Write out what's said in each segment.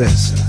this.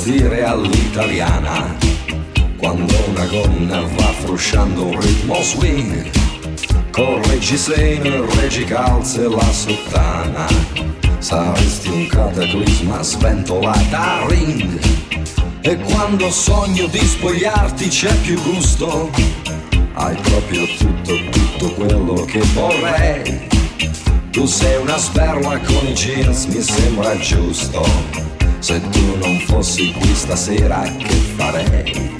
vestire all'italiana quando una gonna va frusciando un ritmo swing con reggiseno, calze e la sottana. Saresti un cataclisma sventolata ring e quando sogno di spogliarti c'è più gusto. Hai proprio tutto, tutto quello che vorrei. Tu sei una sperma con i jeans, mi sembra giusto. Se tu non fossi qui stasera che farei?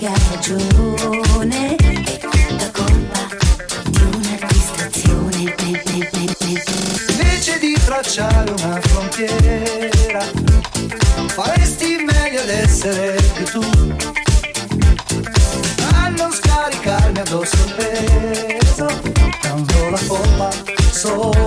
chi ha ragione la colpa di una distrazione invece di tracciare una frontiera faresti meglio ad essere più tu. A non scaricarmi addosso il peso dando la colpa solo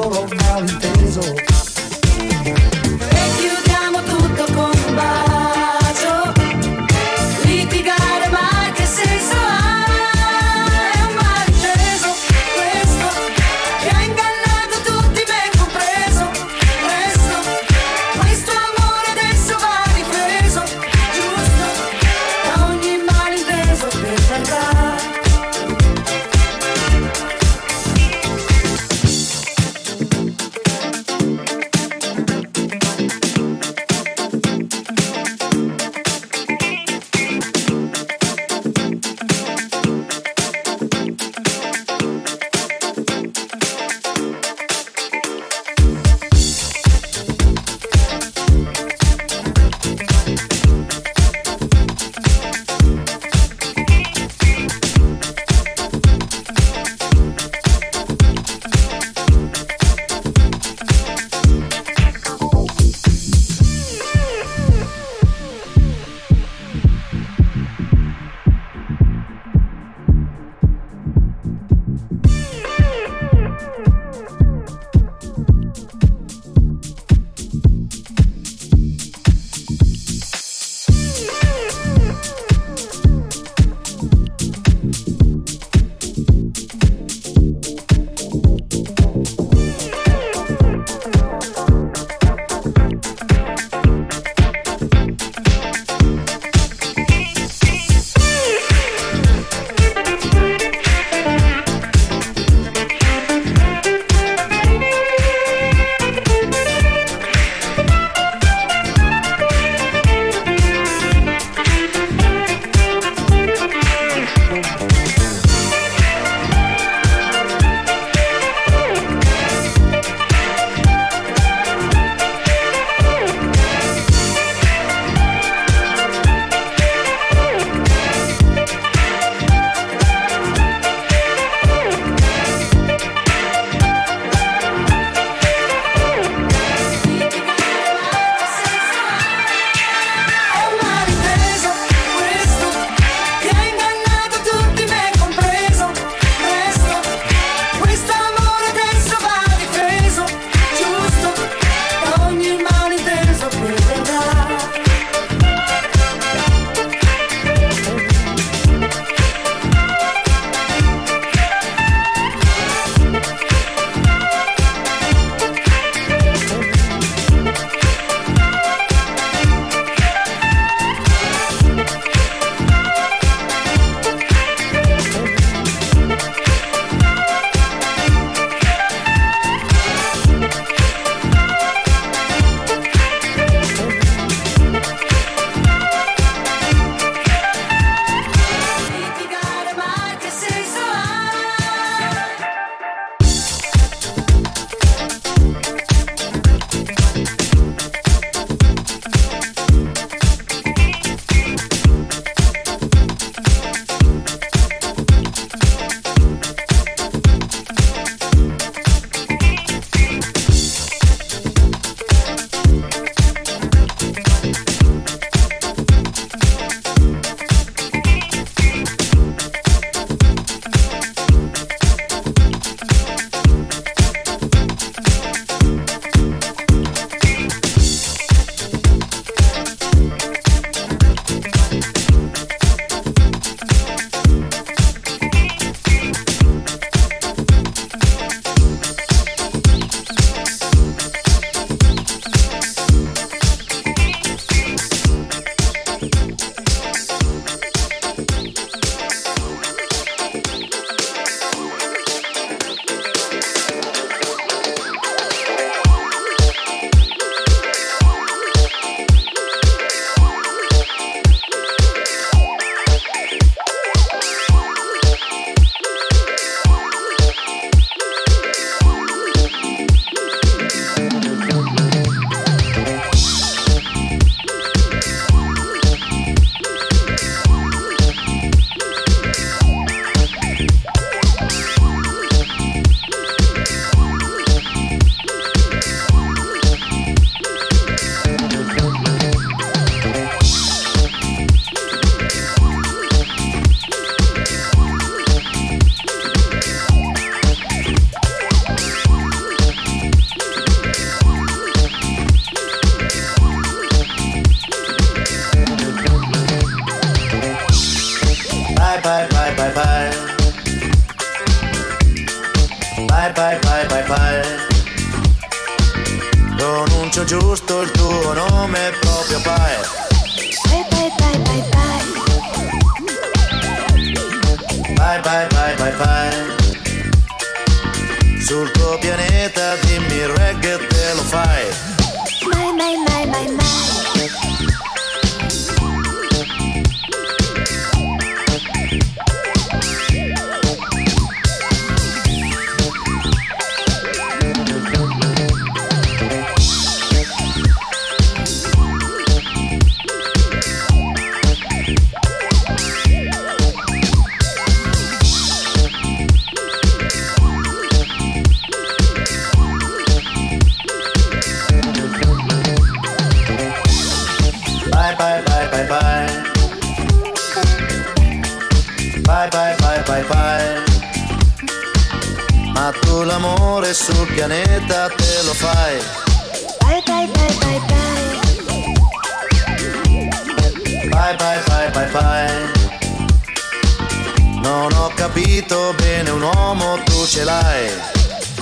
capito bene un uomo tu ce l'hai.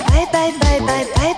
Bye bye bye bye bye.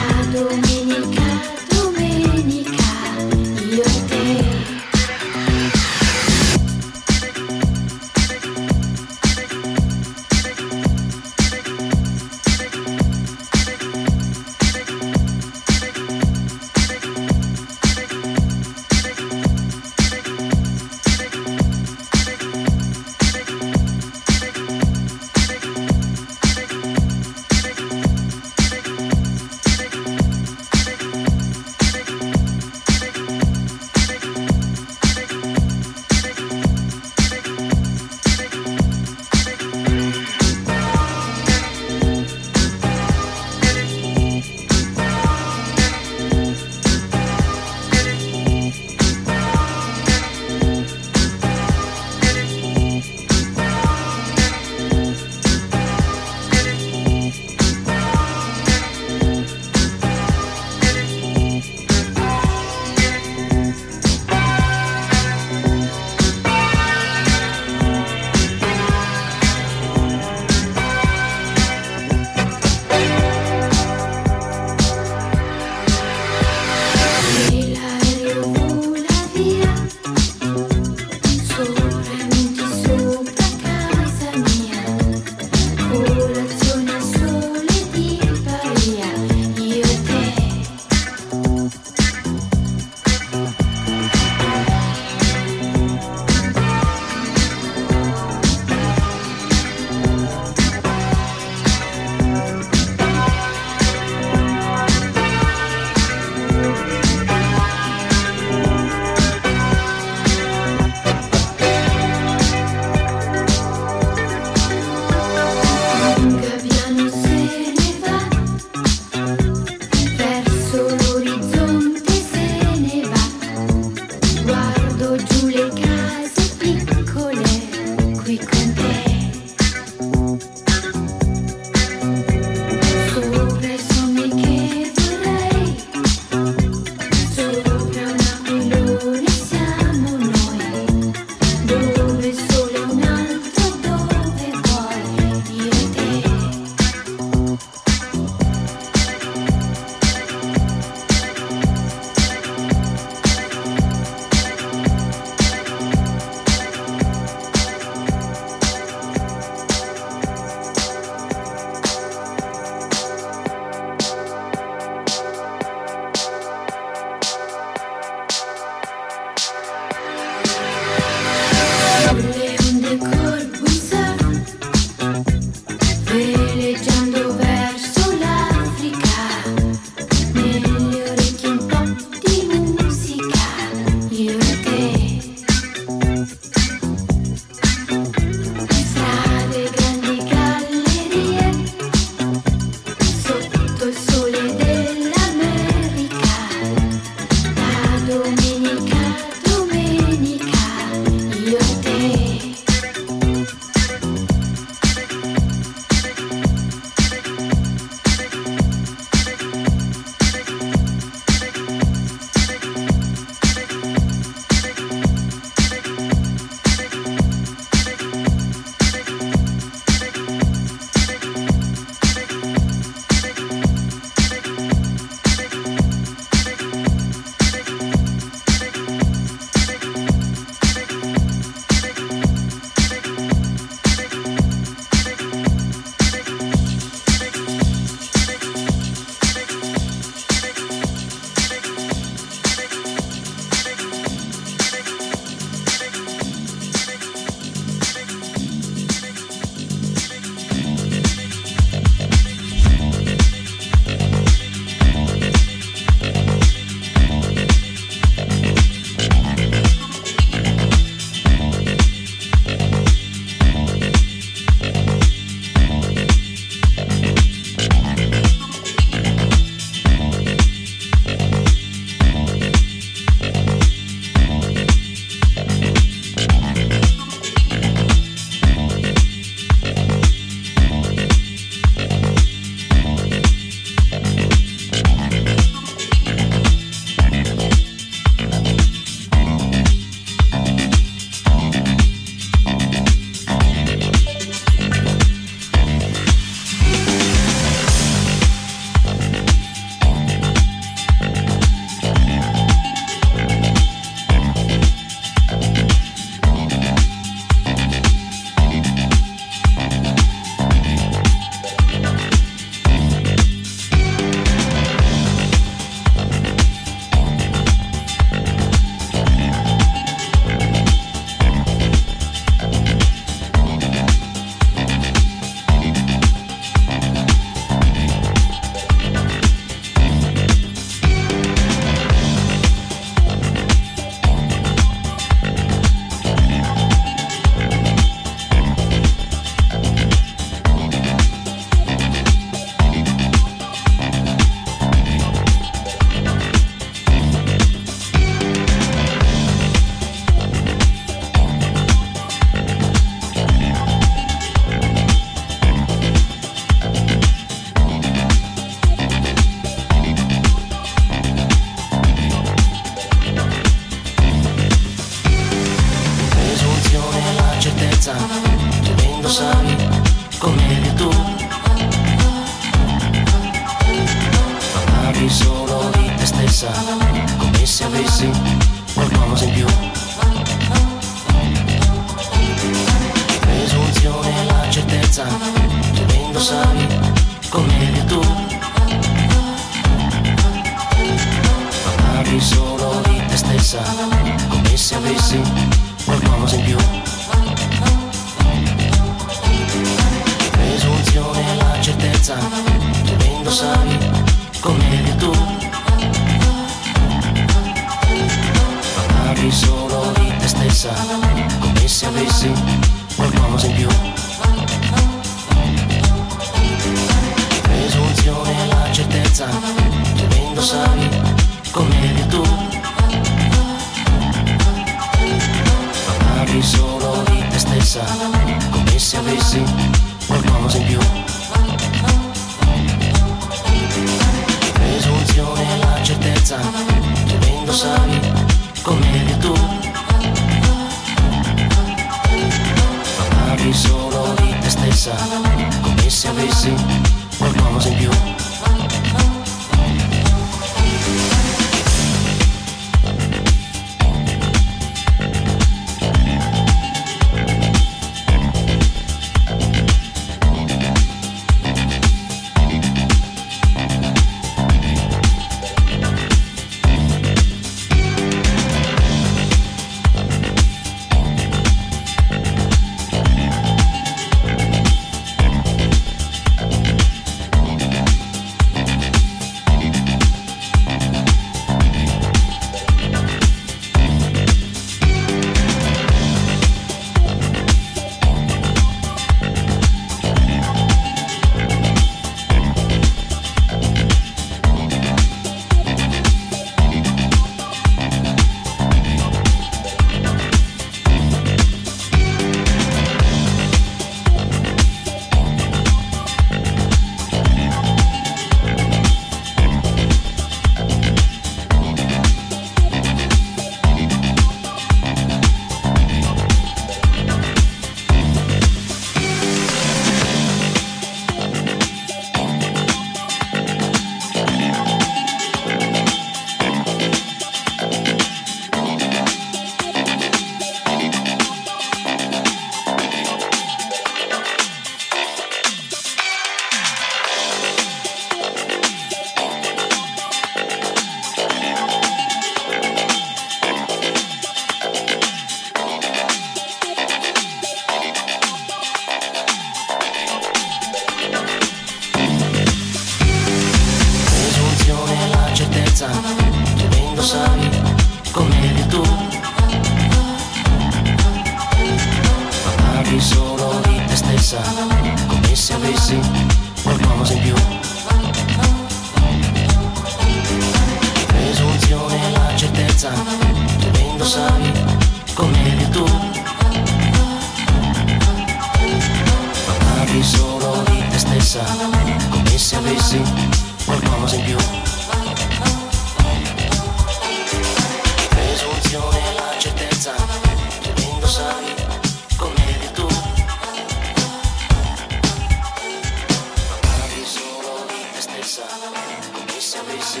Come se avessi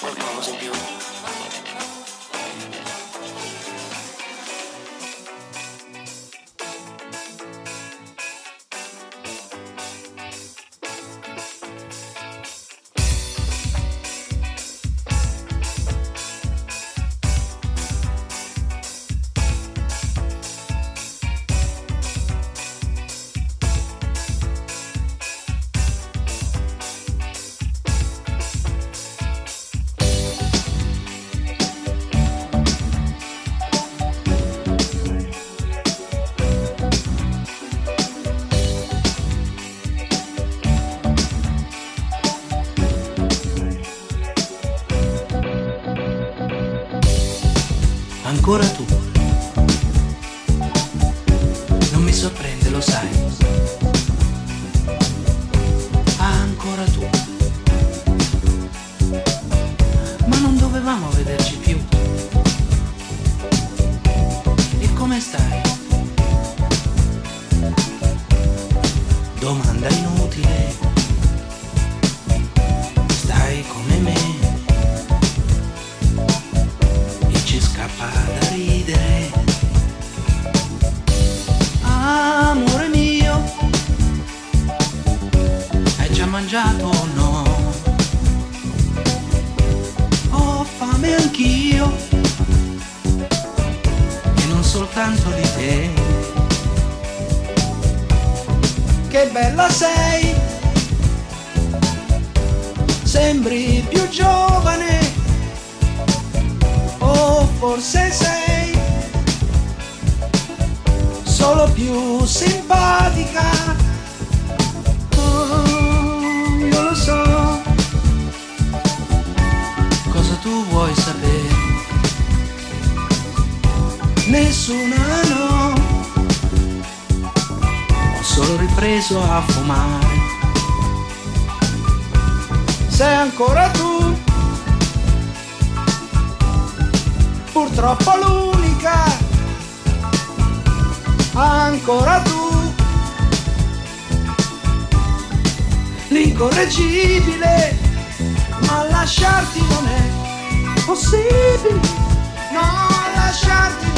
qualcosa in più. L'incorreggibile, ma lasciarti non è possibile, no, lasciarti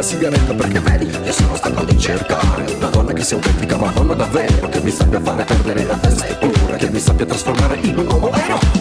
una sigaretta perché vedi Io sono stanco di cercare Una donna che sia autentica ma non davvero Che mi sappia fare perdere la testa. E Oppure che mi sappia trasformare in un uomo vero.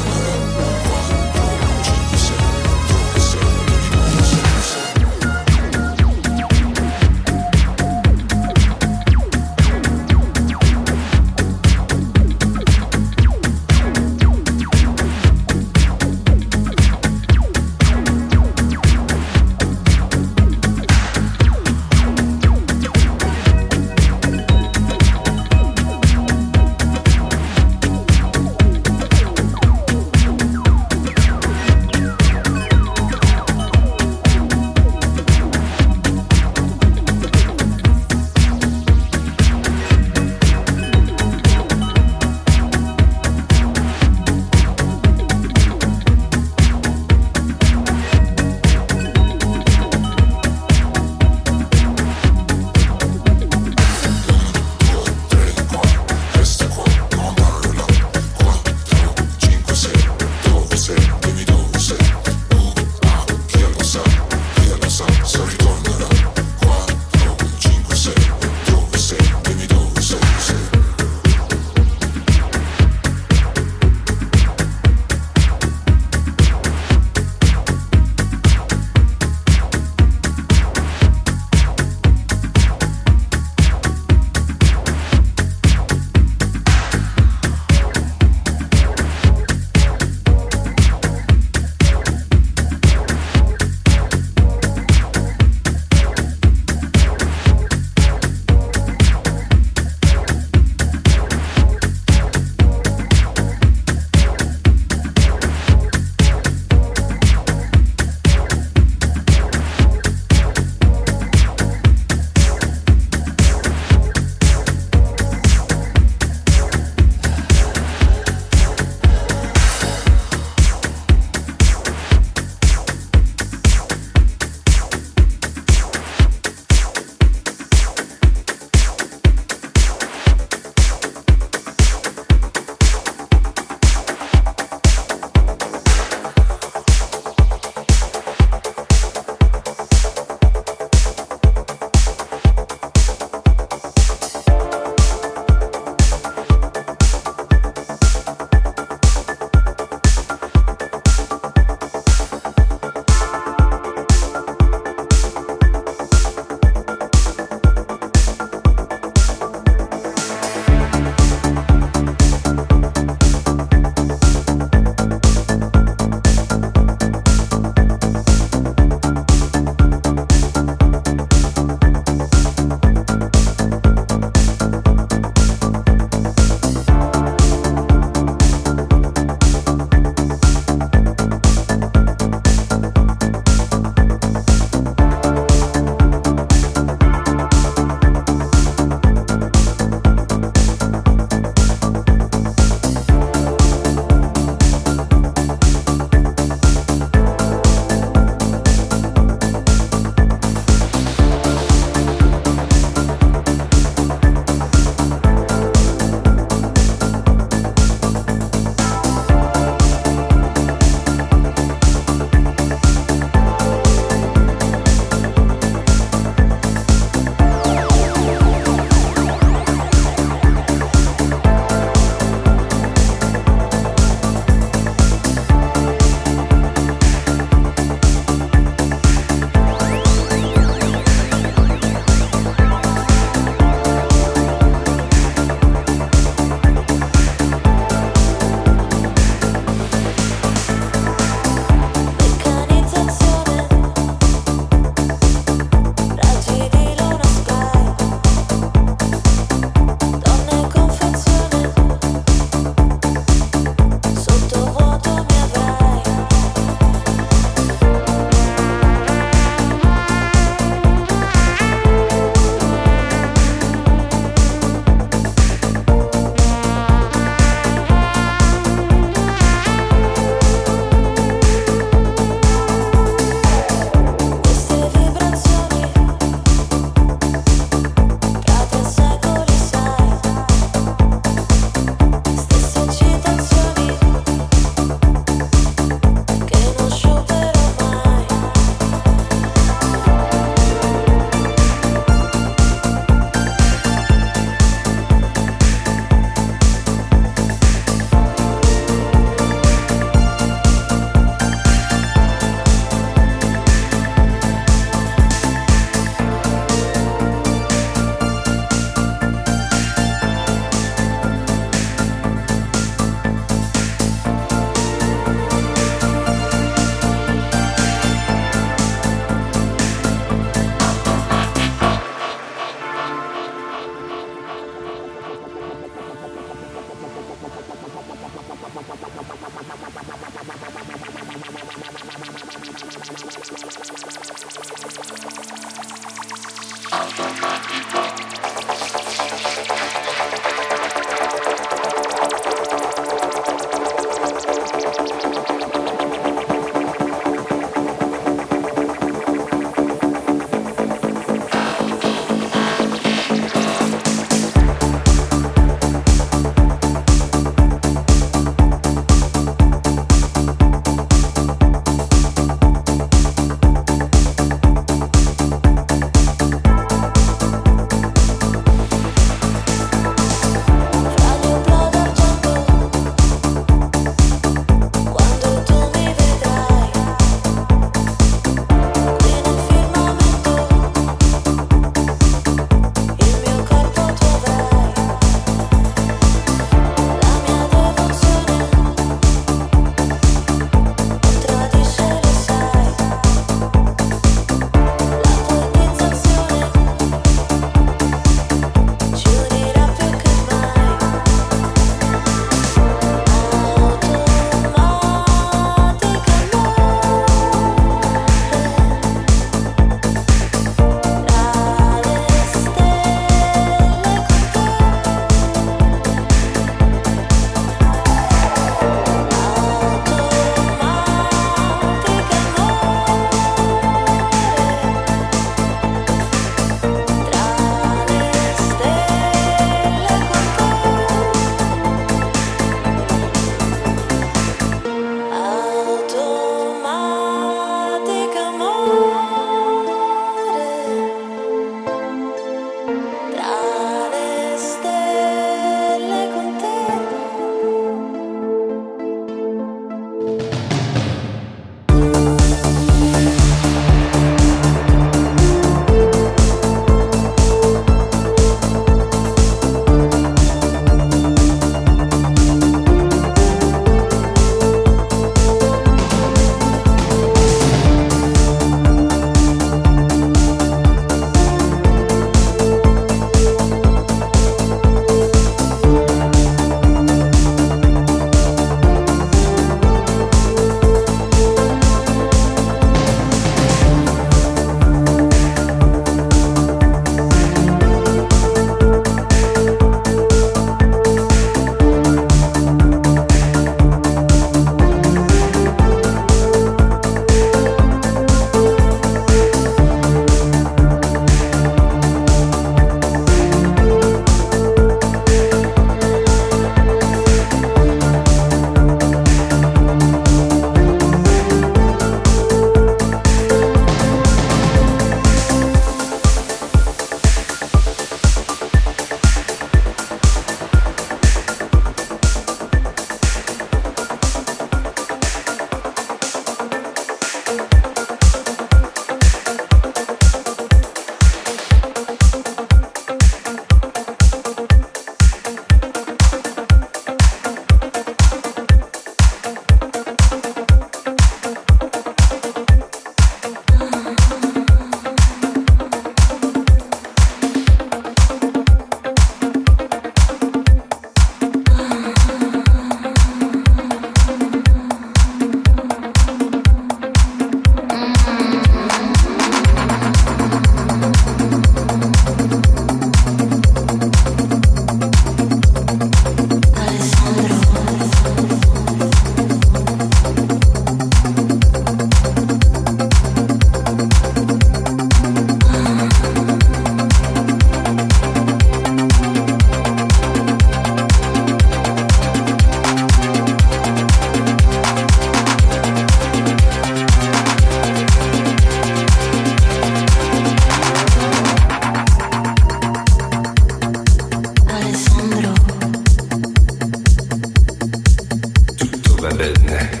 Bene.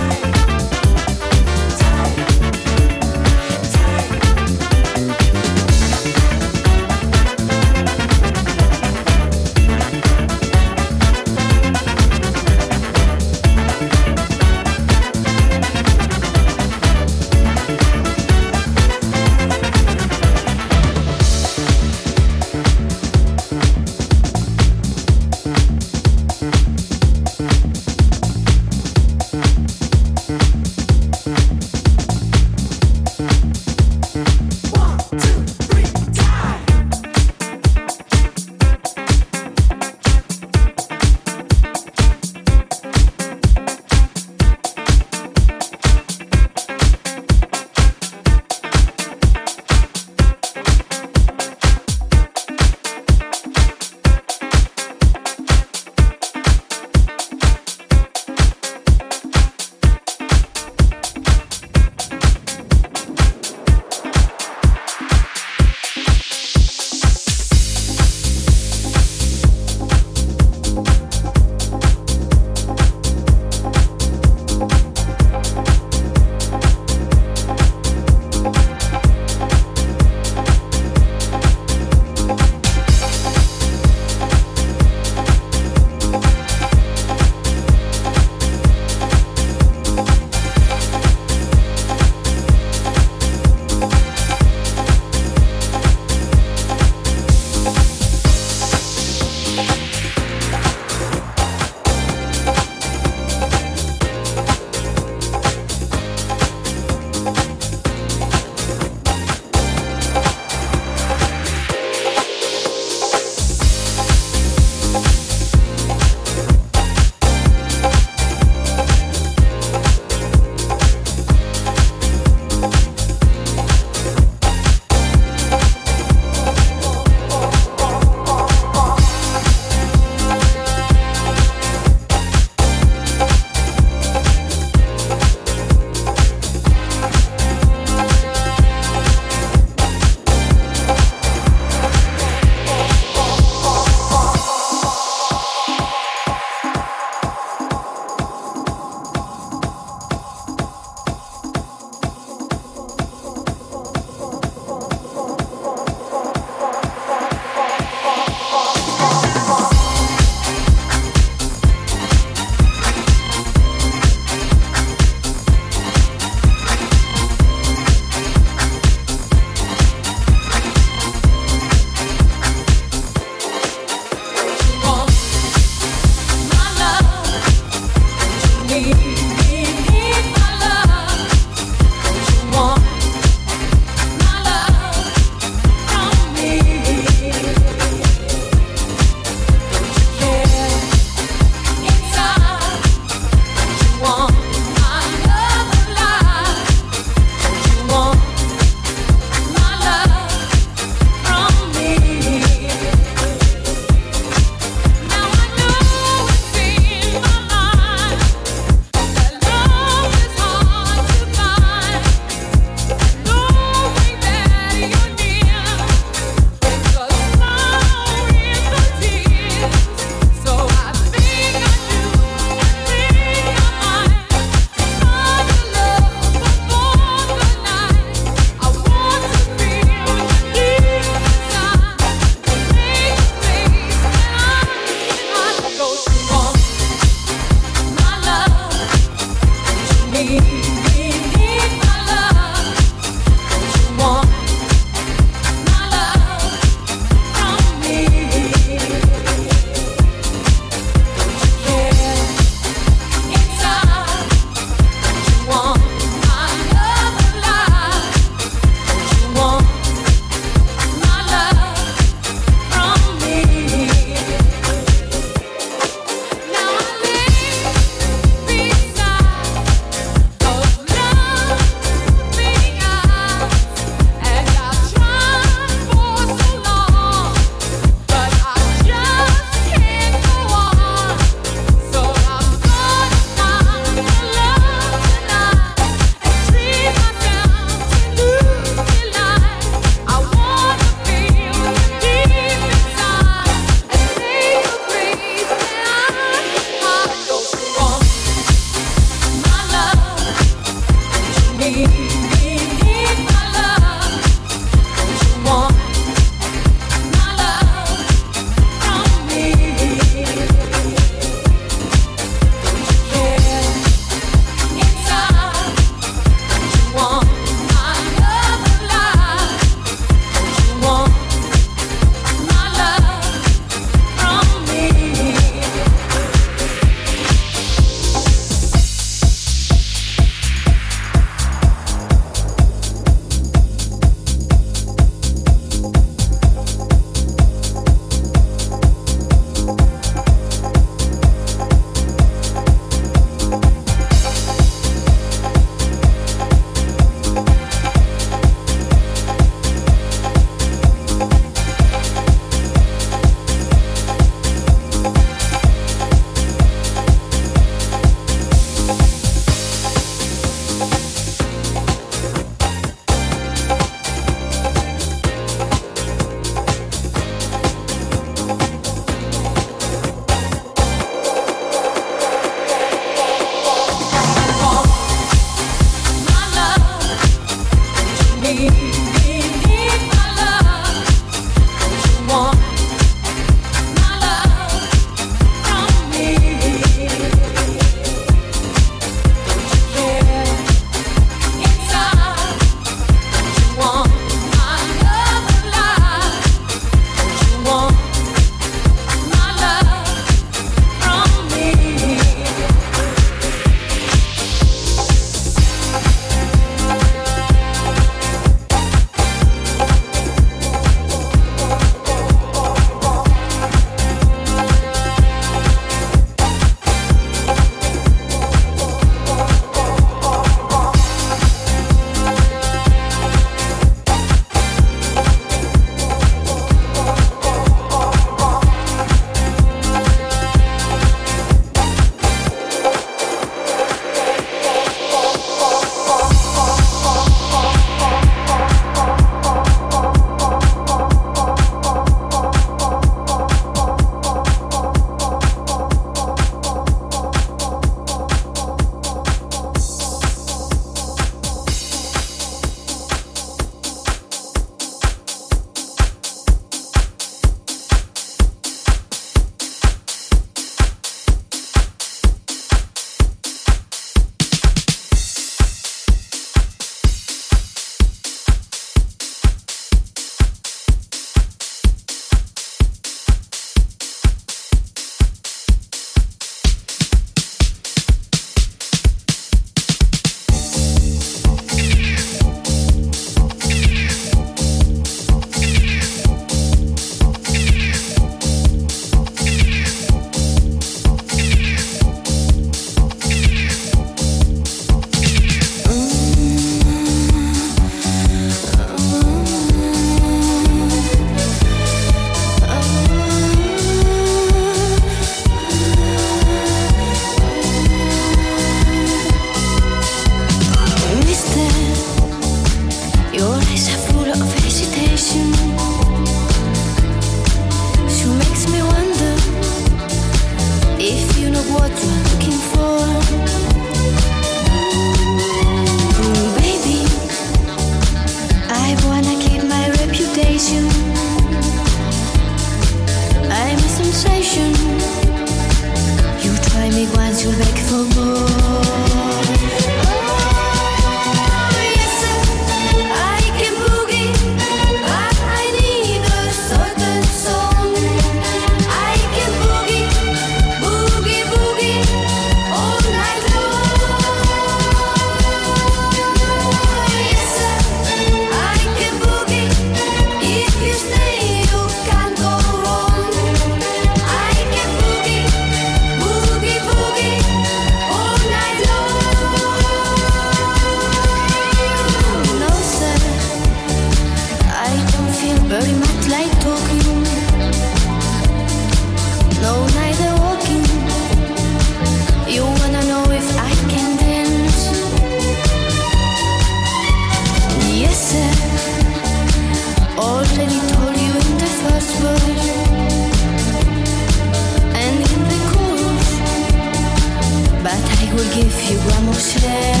się.